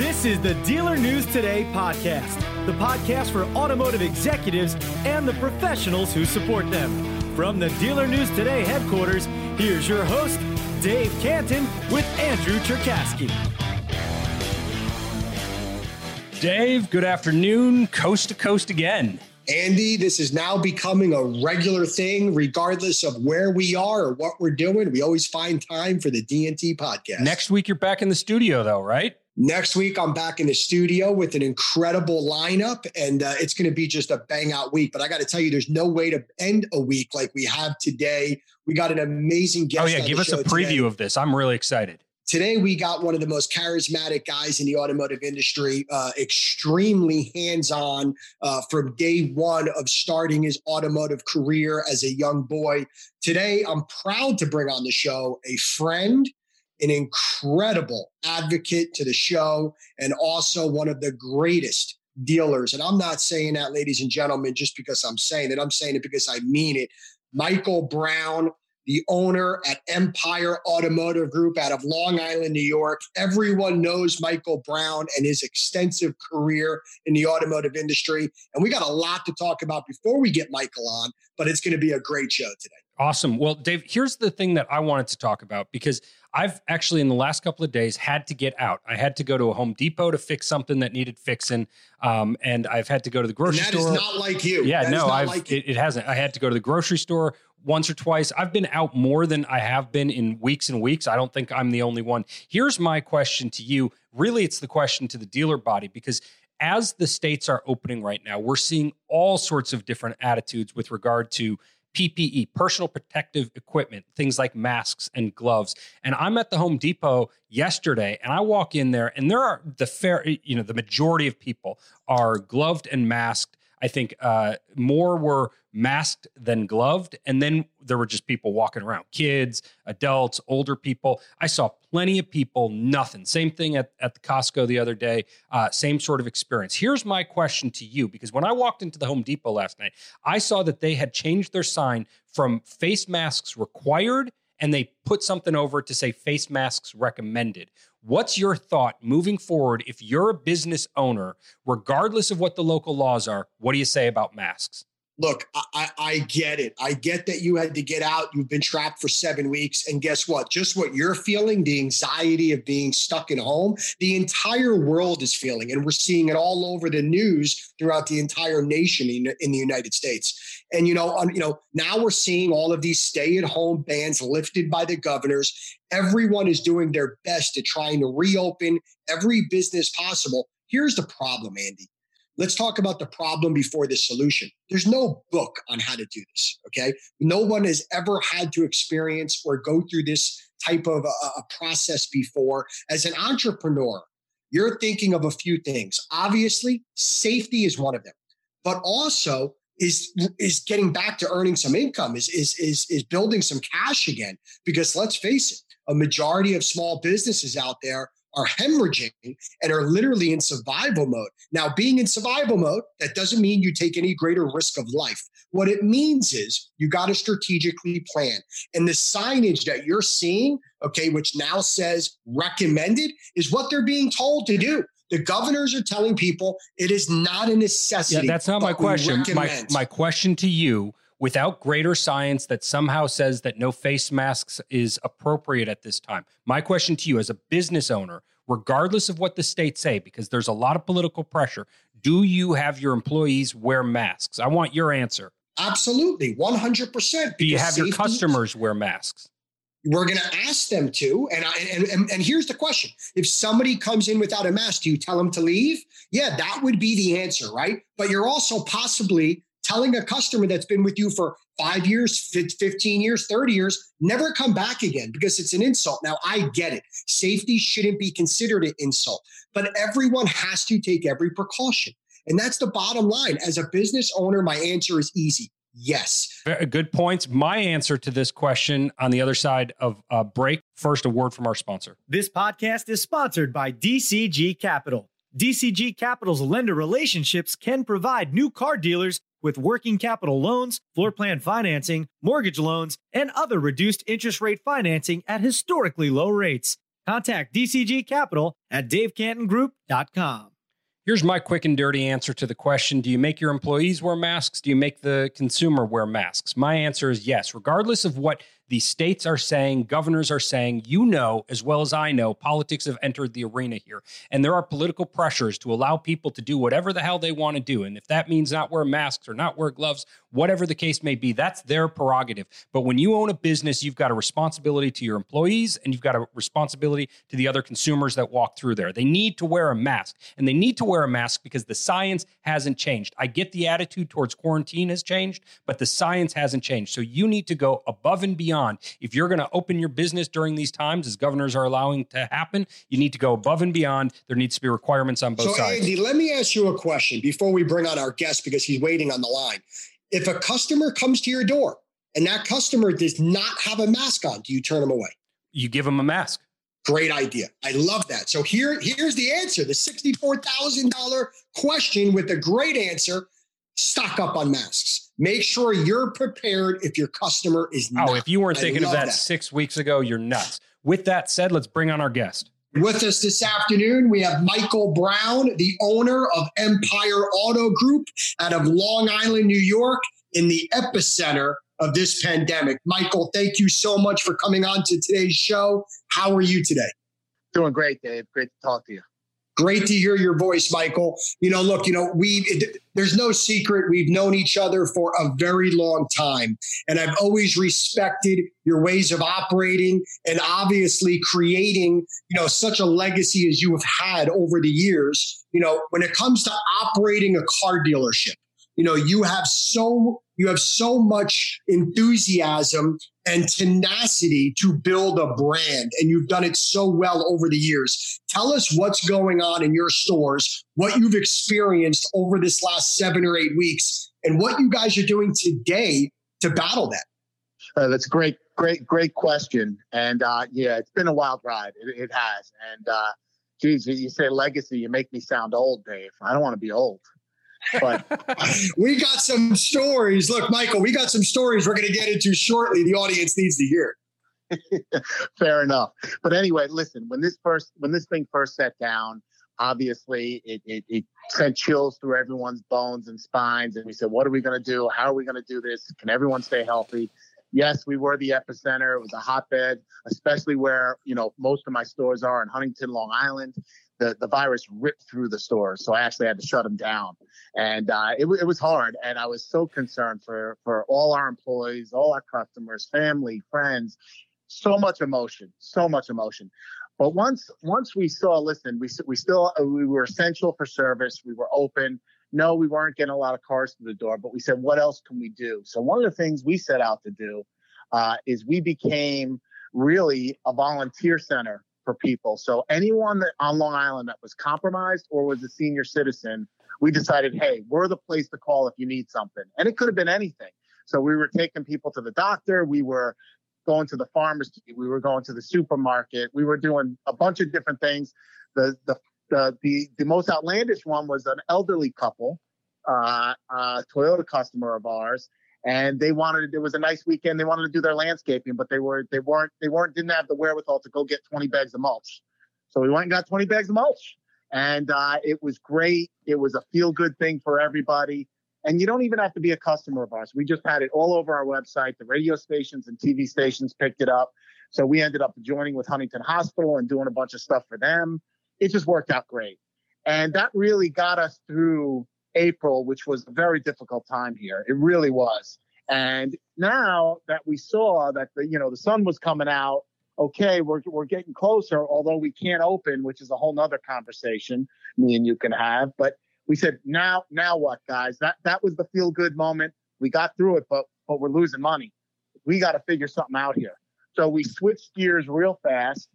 This is the Dealer News Today podcast, the podcast for automotive executives and the professionals who support them. From the Dealer News Today headquarters, here's your host, Dave Cantin, with Andrew Cherkasky. Dave, good afternoon, coast to coast again. Andy, this is now becoming a regular thing, regardless of where we are or what we're doing. We always find time for the DNT podcast. Next week, you're back in the studio, though, right? Next week, I'm back in the studio with an incredible lineup, and uh, it's going to be just a bang out week. But I got to tell you, there's no way to end a week like we have today. We got an amazing guest. Oh, yeah. Give us a preview today. of this. I'm really excited. Today, we got one of the most charismatic guys in the automotive industry, uh, extremely hands on uh, from day one of starting his automotive career as a young boy. Today, I'm proud to bring on the show a friend, an incredible advocate to the show, and also one of the greatest dealers. And I'm not saying that, ladies and gentlemen, just because I'm saying it, I'm saying it because I mean it. Michael Brown the owner at Empire Automotive Group out of Long Island, New York. Everyone knows Michael Brown and his extensive career in the automotive industry. And we got a lot to talk about before we get Michael on, but it's going to be a great show today. Awesome. Well, Dave, here's the thing that I wanted to talk about because I've actually in the last couple of days had to get out. I had to go to a Home Depot to fix something that needed fixing, um, and I've had to go to the grocery and that store. That is not like you. Yeah, that no, I've like it, it hasn't. I had to go to the grocery store once or twice. I've been out more than I have been in weeks and weeks. I don't think I'm the only one. Here's my question to you. Really, it's the question to the dealer body because as the states are opening right now, we're seeing all sorts of different attitudes with regard to PPE, personal protective equipment, things like masks and gloves. And I'm at the Home Depot yesterday and I walk in there and there are the fair, you know, the majority of people are gloved and masked. I think uh, more were masked than gloved. And then there were just people walking around kids, adults, older people. I saw plenty of people, nothing. Same thing at, at the Costco the other day, uh, same sort of experience. Here's my question to you because when I walked into the Home Depot last night, I saw that they had changed their sign from face masks required and they put something over to say face masks recommended. What's your thought moving forward if you're a business owner, regardless of what the local laws are? What do you say about masks? Look, I, I, get it. I get that you had to get out. You've been trapped for seven weeks. And guess what? Just what you're feeling, the anxiety of being stuck at home, the entire world is feeling. And we're seeing it all over the news throughout the entire nation in, in the United States. And, you know, you know, now we're seeing all of these stay at home bans lifted by the governors. Everyone is doing their best to trying to reopen every business possible. Here's the problem, Andy Let's talk about the problem before the solution. There's no book on how to do this. Okay. No one has ever had to experience or go through this type of a, a process before. As an entrepreneur, you're thinking of a few things. Obviously, safety is one of them, but also is is getting back to earning some income, is is is is building some cash again. Because let's face it, a majority of small businesses out there are hemorrhaging and are literally in survival mode. Now, being in survival mode, that doesn't mean you take any greater risk of life. What it means is you got to strategically plan. And the signage that you're seeing, okay, which now says recommended, is what they're being told to do. The governors are telling people it is not a necessity. Yeah, that's not my question. My, my question to you without greater science that somehow says that no face masks is appropriate at this time. My question to you as a business owner, regardless of what the states say, because there's a lot of political pressure, do you have your employees wear masks? I want your answer. Absolutely, 100%. Do you have your customers wear masks? We're going to ask them to. And, I, and, and, and here's the question if somebody comes in without a mask, do you tell them to leave? Yeah, that would be the answer, right? But you're also possibly telling a customer that's been with you for five years, 15 years, 30 years, never come back again because it's an insult. Now, I get it. Safety shouldn't be considered an insult, but everyone has to take every precaution. And that's the bottom line. As a business owner, my answer is easy. Yes. Uh, good points. My answer to this question on the other side of a break. First, a word from our sponsor. This podcast is sponsored by DCG Capital. DCG Capital's lender relationships can provide new car dealers with working capital loans, floor plan financing, mortgage loans, and other reduced interest rate financing at historically low rates. Contact DCG Capital at davecantingroup.com. Here's my quick and dirty answer to the question Do you make your employees wear masks? Do you make the consumer wear masks? My answer is yes. Regardless of what the states are saying, governors are saying, you know, as well as I know, politics have entered the arena here. And there are political pressures to allow people to do whatever the hell they want to do. And if that means not wear masks or not wear gloves, whatever the case may be, that's their prerogative. But when you own a business, you've got a responsibility to your employees and you've got a responsibility to the other consumers that walk through there. They need to wear a mask and they need to wear a mask because the science hasn't changed. I get the attitude towards quarantine has changed, but the science hasn't changed. So you need to go above and beyond beyond. If you're going to open your business during these times, as governors are allowing to happen, you need to go above and beyond. There needs to be requirements on both so, sides. Andy, let me ask you a question before we bring on our guest because he's waiting on the line. If a customer comes to your door and that customer does not have a mask on, do you turn them away? You give them a mask. Great idea. I love that. So here, here's the answer: the sixty-four thousand dollar question with a great answer. Stock up on masks. Make sure you're prepared if your customer is oh, not. Oh, if you weren't thinking of that, that six weeks ago, you're nuts. With that said, let's bring on our guest. With us this afternoon, we have Michael Brown, the owner of Empire Auto Group out of Long Island, New York, in the epicenter of this pandemic. Michael, thank you so much for coming on to today's show. How are you today? Doing great, Dave. Great to talk to you. Great to hear your voice, Michael. You know, look, you know, we there's no secret we've known each other for a very long time, and I've always respected your ways of operating and obviously creating, you know, such a legacy as you have had over the years. You know, when it comes to operating a car dealership, you know, you have so you have so much enthusiasm and tenacity to build a brand, and you've done it so well over the years. Tell us what's going on in your stores, what you've experienced over this last seven or eight weeks, and what you guys are doing today to battle that. Uh, that's a great, great, great question. And uh, yeah, it's been a wild ride. It, it has. And uh, geez, you say legacy, you make me sound old, Dave. I don't want to be old. But we got some stories. Look, Michael, we got some stories we're going to get into shortly. The audience needs to hear. Fair enough. But anyway, listen, when this first when this thing first set down, obviously it, it, it sent chills through everyone's bones and spines. And we said, what are we going to do? How are we going to do this? Can everyone stay healthy? Yes, we were the epicenter. It was a hotbed, especially where, you know, most of my stores are in Huntington, Long Island the, the virus ripped through the stores. So I actually had to shut them down. And uh, it, it was hard. And I was so concerned for, for all our employees, all our customers, family, friends, so much emotion, so much emotion. But once once we saw, listen, we we still we were essential for service. We were open. No, we weren't getting a lot of cars through the door, but we said, what else can we do? So one of the things we set out to do uh, is we became really a volunteer center for people. So anyone that on Long Island that was compromised or was a senior citizen, we decided, hey, we're the place to call if you need something. And it could have been anything. So we were taking people to the doctor, we were going to the pharmacy, we were going to the supermarket, we were doing a bunch of different things. The the the the, the most outlandish one was an elderly couple, uh, Toyota customer of ours, and they wanted it was a nice weekend they wanted to do their landscaping but they were they weren't they weren't didn't have the wherewithal to go get 20 bags of mulch. So we went and got 20 bags of mulch and uh, it was great. It was a feel good thing for everybody. And you don't even have to be a customer of ours. We just had it all over our website. The radio stations and tv stations picked it up. So we ended up joining with huntington hospital and doing a bunch of stuff for them. It just worked out great. And that really got us through April, which was a very difficult time here. It really was. And now that we saw that the you know the sun was coming out, okay, we're we're getting closer. Although we can't open, which is a whole nother conversation me and you can have. But we said now now what, guys? That that was the feel good moment. We got through it, but but we're losing money. We got to figure something out here. So we switched gears real fast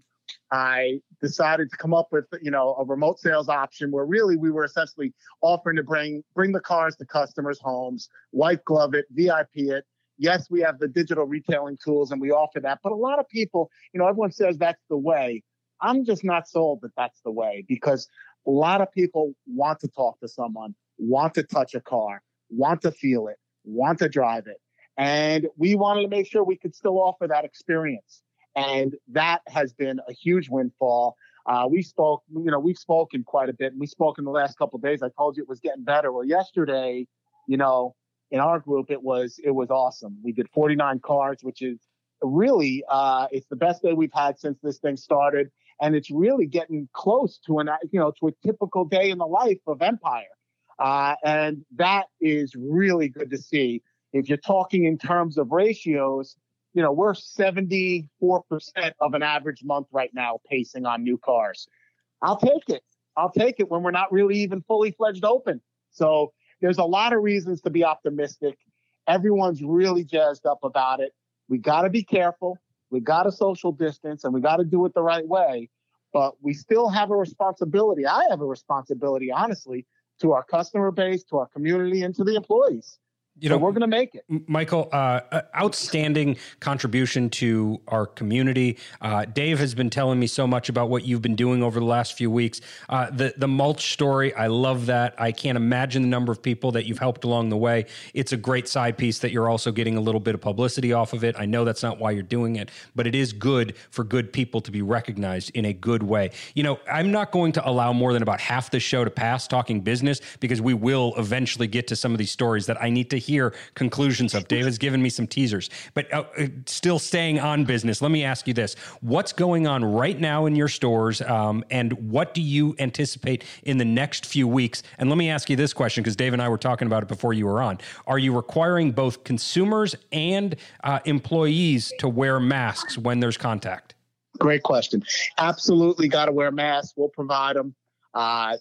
I decided to come up with, you know, a remote sales option where really we were essentially offering to bring bring the cars to customers' homes, white glove it, VIP it. Yes, we have the digital retailing tools and we offer that, but a lot of people, you know, everyone says that's the way. I'm just not sold that that's the way because a lot of people want to talk to someone, want to touch a car, want to feel it, want to drive it. And we wanted to make sure we could still offer that experience. And that has been a huge windfall. Uh, we spoke, you know, we've spoken quite a bit, and we spoke in the last couple days. I told you it was getting better. Well, yesterday, you know, in our group, it was it was awesome. We did 49 cards, which is really uh, it's the best day we've had since this thing started, and it's really getting close to an you know to a typical day in the life of Empire, uh, and that is really good to see. If you're talking in terms of ratios, you know, we're 74% of an average month right now pacing on new cars. I'll take it. I'll take it when we're not really even fully fledged open. So there's a lot of reasons to be optimistic. Everyone's really jazzed up about it. We got to be careful. We got to social distance and we got to do it the right way. But we still have a responsibility. I have a responsibility, honestly, to our customer base, to our community, and to the employees you know, so we're going to make it. Michael, uh, uh, outstanding contribution to our community. Uh, Dave has been telling me so much about what you've been doing over the last few weeks. Uh, the the mulch story, I love that. I can't imagine the number of people that you've helped along the way. It's a great side piece that you're also getting a little bit of publicity off of it. I know that's not why you're doing it, but it is good for good people to be recognized in a good way. You know, I'm not going to allow more than about half the show to pass talking business because we will eventually get to some of these stories that I need to hear conclusions of. David's given me some teasers, but uh, uh, still staying on business. Let me ask you this: What's going on right now in your stores, um, and what do you anticipate in the next few weeks? And let me ask you this question because Dave and I were talking about it before you were on. Are you requiring both consumers and uh, employees to wear masks when there's contact? Great question. Absolutely got to wear masks. We'll provide them. Uh,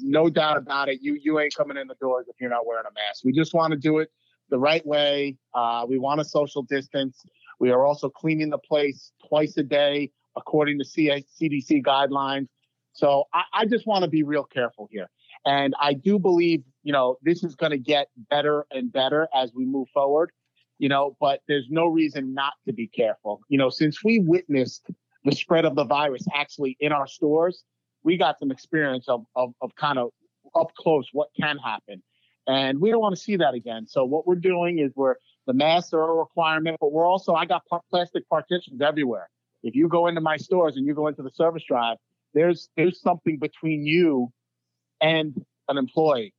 no doubt about it. You you ain't coming in the doors if you're not wearing a mask. We just want to do it the right way. Uh, we want a social distance. We are also cleaning the place twice a day according to CDC guidelines. So I, I just want to be real careful here. And I do believe, you know, this is going to get better and better as we move forward, you know, but there's no reason not to be careful. You know, since we witnessed the spread of the virus actually in our stores, we got some experience of, of, of kind of up close what can happen. And we don't want to see that again. So what we're doing is we're the masks are a requirement, but we're also I got plastic partitions everywhere. If you go into my stores and you go into the service drive, there's there's something between you and an employee.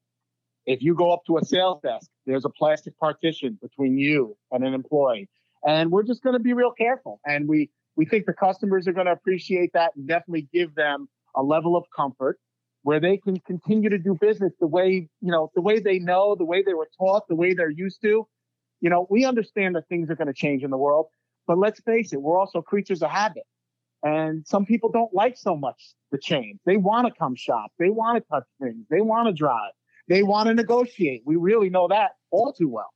If you go up to a sales desk, there's a plastic partition between you and an employee. And we're just going to be real careful. And we we think the customers are going to appreciate that and definitely give them a level of comfort where they can continue to do business the way, you know, the way they know, the way they were taught, the way they're used to. You know, we understand that things are going to change in the world, but let's face it, we're also creatures of habit. And some people don't like so much the change. They want to come shop. They want to touch things. They want to drive. They want to negotiate. We really know that all too well.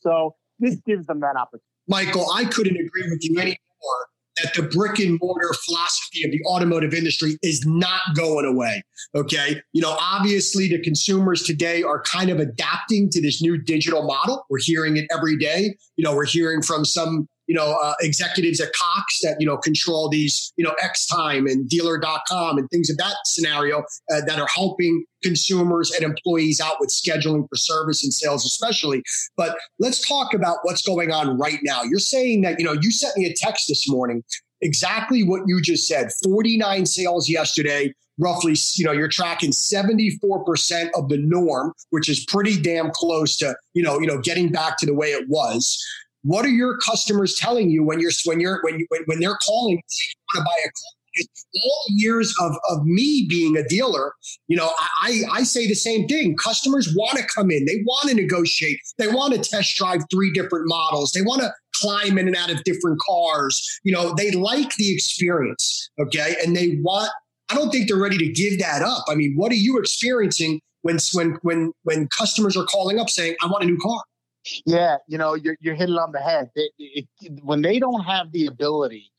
So this gives them that opportunity. Michael, I couldn't agree with you any more that the brick and mortar philosophy of the automotive industry is not going away. Okay. You know, obviously the consumers today are kind of adapting to this new digital model. We're hearing it every day. You know, we're hearing from some you know, uh, executives at Cox that, you know, control these, you know, Xtime and dealer.com and things of that scenario uh, that are helping consumers and employees out with scheduling for service and sales, especially. But let's talk about what's going on right now. You're saying that, you know, you sent me a text this morning, exactly what you just said 49 sales yesterday roughly, you know, you're tracking 74% of the norm, which is pretty damn close to, you know, you know, getting back to the way it was. What are your customers telling you when you're when you're when you, when they're calling to buy a car? all years of, of me being a dealer, you know, I, I say the same thing. Customers want to come in, they want to negotiate, they want to test drive three different models, they want to climb in and out of different cars. You know, they like the experience, okay, and they want. I don't think they're ready to give that up. I mean, what are you experiencing when when when when customers are calling up saying, "I want a new car"? Yeah, you know, you're, you're hitting on the head. It, it, when they don't have the ability,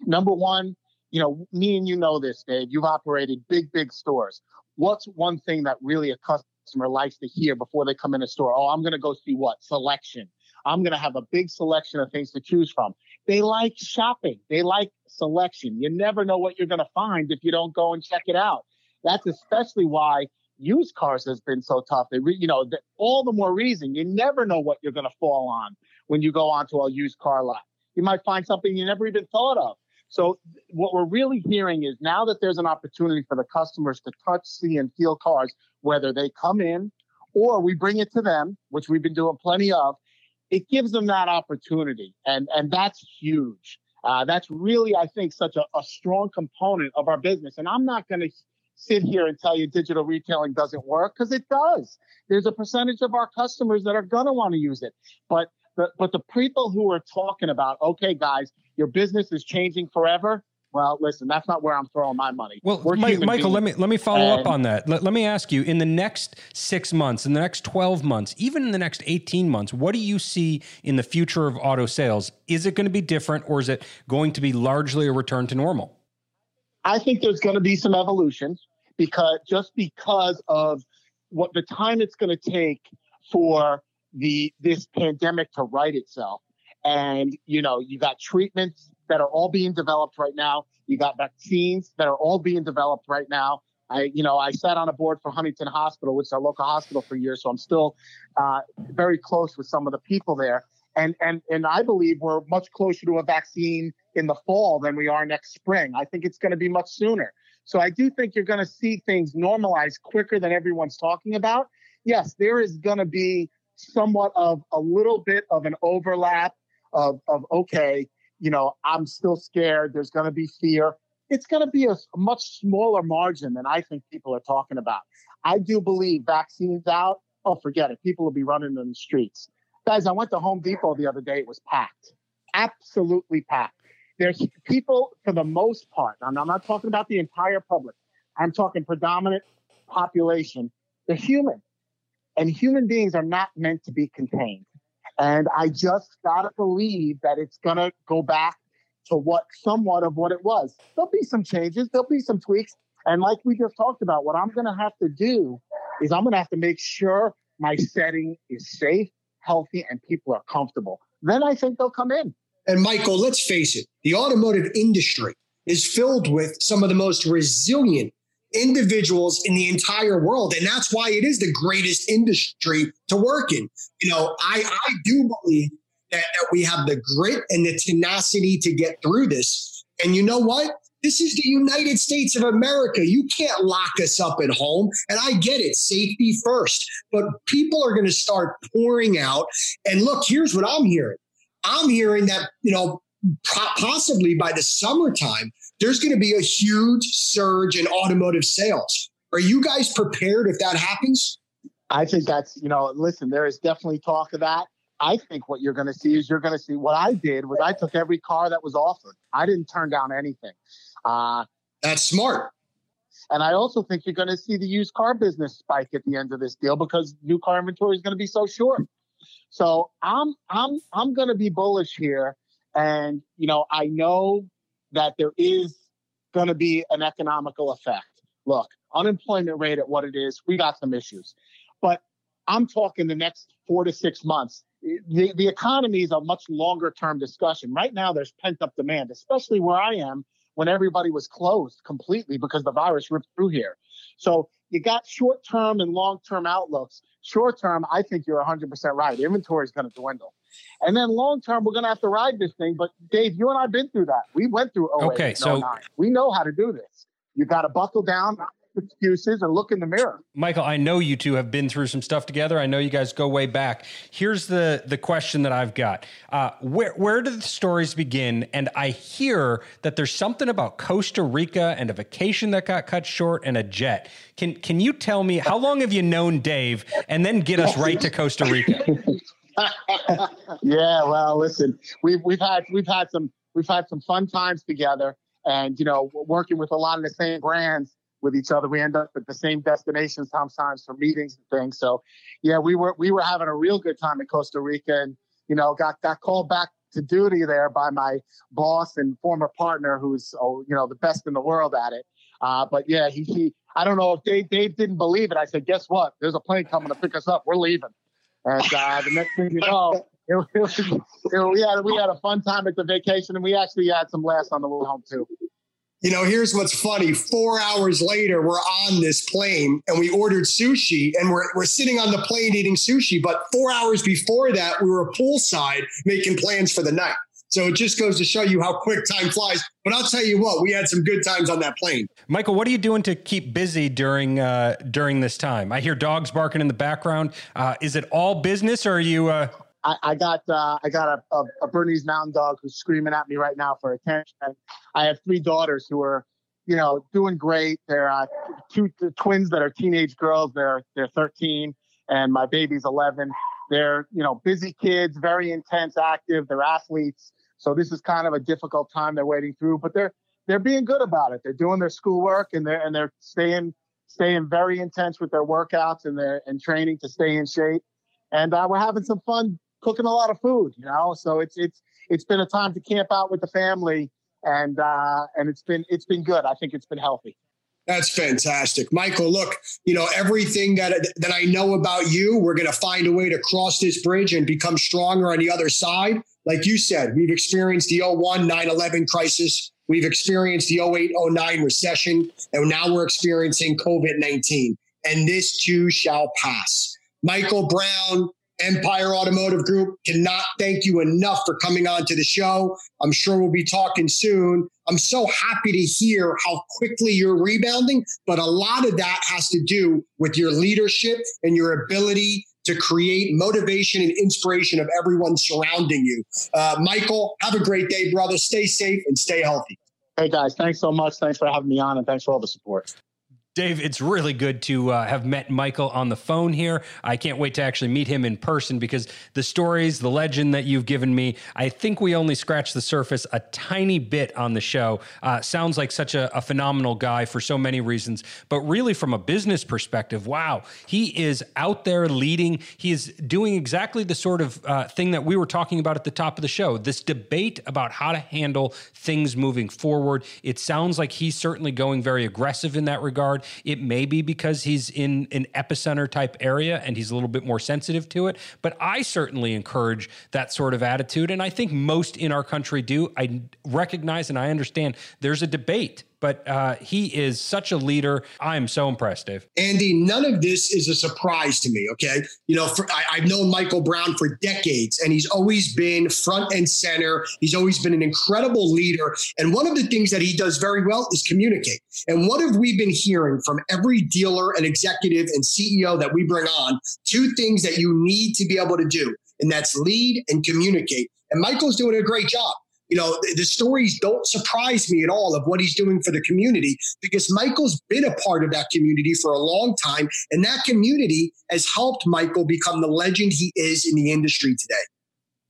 number one, you know, me and you know this, Dave. You've operated big, big stores. What's one thing that really a customer likes to hear before they come in a store? Oh, I'm going to go see what selection. I'm going to have a big selection of things to choose from. They like shopping. They like selection. You never know what you're going to find if you don't go and check it out. That's especially why used cars has been so tough. They, re, you know, the, all the more reason you never know what you're going to fall on when you go onto a used car lot. you might find something you never even thought of. So what we're really hearing is now that there's an opportunity for the customers to touch, see, and feel cars, whether they come in or we bring it to them, which we've been doing plenty of, it gives them that opportunity, and and that's huge. Uh, that's really, I think, such a, a strong component of our business. And I'm not going to sit here and tell you digital retailing doesn't work because it does. There's a percentage of our customers that are going to want to use it, but the, but the people who are talking about, okay, guys, your business is changing forever. Well, listen, that's not where I'm throwing my money. Well, Mike, Michael, let me let me follow and, up on that. Let, let me ask you: in the next six months, in the next twelve months, even in the next eighteen months, what do you see in the future of auto sales? Is it going to be different, or is it going to be largely a return to normal? I think there's going to be some evolution because just because of what the time it's going to take for the this pandemic to right itself. And you know you got treatments that are all being developed right now. You got vaccines that are all being developed right now. I you know i sat on a board for huntington hospital which is our local hospital for years so i'm still uh, very close with some of the people there and and and i believe we're much closer to a vaccine in the fall than we are next spring i think it's going to be much sooner so i do think you're going to see things normalize quicker than everyone's talking about yes there is going to be somewhat of a little bit of an overlap of, of okay, you know, I'm still scared. There's going to be fear. It's going to be a, much smaller margin than I think people are talking about. I do believe vaccines out. Oh, forget it. People will be running in the streets. Guys, I went to Home Depot the other day. It was packed, absolutely packed. There's people, for the most part, I'm not talking about the entire public, I'm talking predominant population. They're human. And human beings are not meant to be contained. And I just gotta believe that it's gonna go back to what somewhat of what it was. There'll be some changes, there'll be some tweaks. And like we just talked about, what I'm gonna have to do is I'm gonna have to make sure my setting is safe, healthy, and people are comfortable. Then I think they'll come in. And Michael, let's face it, the automotive industry is filled with some of the most resilient individuals in the entire world. And that's why it is the greatest industry to work in. You know, I, I do believe that, that we have the grit and the tenacity to get through this. And you know what? This is the United States of America. You can't lock us up at home. And I get it, safety first. But people are going to start pouring out. And look, here's what I'm hearing I'm hearing that, you know, possibly by the summertime, there's going to be a huge surge in automotive sales. Are you guys prepared if that happens? I think that's, you know, listen, there is definitely talk of that. I think what you're going to see is you're going to see what I did was I took every car that was offered. I didn't turn down anything. Uh, that's smart. And I also think you're going to see the used car business spike at the end of this deal because new car inventory is going to be so short. So I'm I'm I'm going to be bullish here, and you know I know that there is going to be an economical effect. Look, unemployment rate at what it is, we got some issues. But I'm talking the next four to six months. The, the economy is a much longer term discussion. Right now, there's pent up demand, especially where I am when everybody was closed completely because the virus ripped through here. So you got short term and long term outlooks. Short term, I think you're 100% right. Inventory is going to dwindle. And then long term, we're going to have to ride this thing. But Dave, you and I have been through that. We went through 08 okay, so 09. we know how to do this. You got to buckle down, excuses, and look in the mirror. Michael, I know you two have been through some stuff together. I know you guys go way back. Here's the the question that I've got: uh, Where where do the stories begin? And I hear that there's something about Costa Rica and a vacation that got cut short and a jet. Can can you tell me how long have you known Dave? And then get us right to Costa Rica. yeah, well, listen, we've we've had we've had some we've had some fun times together, and you know, working with a lot of the same brands with each other. We end up at the same destinations sometimes for meetings and things. So, yeah, we were we were having a real good time in Costa Rica, and you know, got got called back to duty there by my boss and former partner, who's oh, you know the best in the world at it. Uh, but yeah, he, he I don't know if Dave Dave didn't believe it. I said, guess what? There's a plane coming to pick us up. We're leaving. And uh, the next thing you know, it, was, it, we had we had a fun time at the vacation, and we actually had some laughs on the way home too. You know, here's what's funny. Four hours later, we're on this plane and we ordered sushi and we're, we're sitting on the plane eating sushi. But four hours before that, we were poolside making plans for the night. So it just goes to show you how quick time flies. But I'll tell you what, we had some good times on that plane. Michael, what are you doing to keep busy during uh, during this time? I hear dogs barking in the background. Uh, is it all business, or are you? Uh... I, I, got uh, I got a, a, a, Bernese Mountain Dog who's screaming at me right now for attention. I have three daughters who are, you know, doing great. They're uh, two twins that are teenage girls. They're they're 13, and my baby's 11. They're you know busy kids, very intense, active. They're athletes. So this is kind of a difficult time they're waiting through, but they're they're being good about it. They're doing their schoolwork and they're and they're staying staying very intense with their workouts and their and training to stay in shape. And uh, we're having some fun cooking a lot of food, you know. So it's it's it's been a time to camp out with the family, and uh, and it's been it's been good. I think it's been healthy. That's fantastic. Michael, look, you know, everything that that I know about you, we're going to find a way to cross this bridge and become stronger on the other side. Like you said, we've experienced the 01 9/11 crisis. We've experienced the 08 09 recession, and now we're experiencing COVID-19. And this too shall pass. Michael Brown, Empire Automotive Group cannot thank you enough for coming on to the show. I'm sure we'll be talking soon. I'm so happy to hear how quickly you're rebounding, but a lot of that has to do with your leadership and your ability to create motivation and inspiration of everyone surrounding you. Uh, Michael, have a great day, brother. Stay safe and stay healthy. Hey, guys, thanks so much. Thanks for having me on, and thanks for all the support. Dave, it's really good to uh, have met Michael on the phone here. I can't wait to actually meet him in person because the stories, the legend that you've given me, I think we only scratched the surface a tiny bit on the show. Uh, sounds like such a, a, phenomenal guy for so many reasons, but really from a business perspective, wow, he is out there leading. He is doing exactly the sort of uh, thing that we were talking about at the top of the show this debate about how to handle things moving forward. It sounds like he's certainly going very aggressive in that regard. It may be because he's in an epicenter type area and he's a little bit more sensitive to it. But I certainly encourage that sort of attitude. And I think most in our country do. I recognize and I understand there's a debate but uh, he is such a leader. I am so impressed, Dave. Andy, none of this is a surprise to me. Okay, you know, for, I, I've known Michael Brown for decades, and he's always been front and center. He's always been an incredible leader, and one of the things that he does very well is communicate. And what have we been hearing from every dealer and executive and CEO that we bring on? Two things that you need to be able to do, and that's lead and communicate. And Michael's doing a great job you know, the, the, stories don't surprise me at all of what he's doing for the community because Michael's been a part of that community for a long time. And that community has helped Michael become the legend he is in the industry today.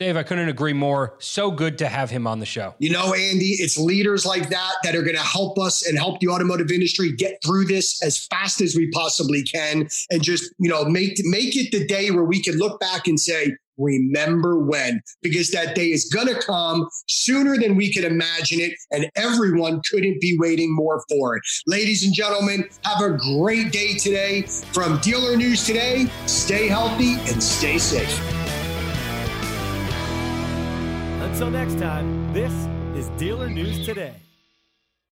Dave, I couldn't agree more. So good to have him on the show. You know, Andy, it's leaders like that that are going to help us and help the automotive industry get through this as fast as we possibly can, and just you know make make it the day where we can look back and say, remember when, because that day is going to come sooner than we could imagine it, and everyone couldn't be waiting more for it. Ladies and gentlemen, have a great day today. From Dealer News Today, stay healthy and stay safe. Until next time, this is Dealer News Today.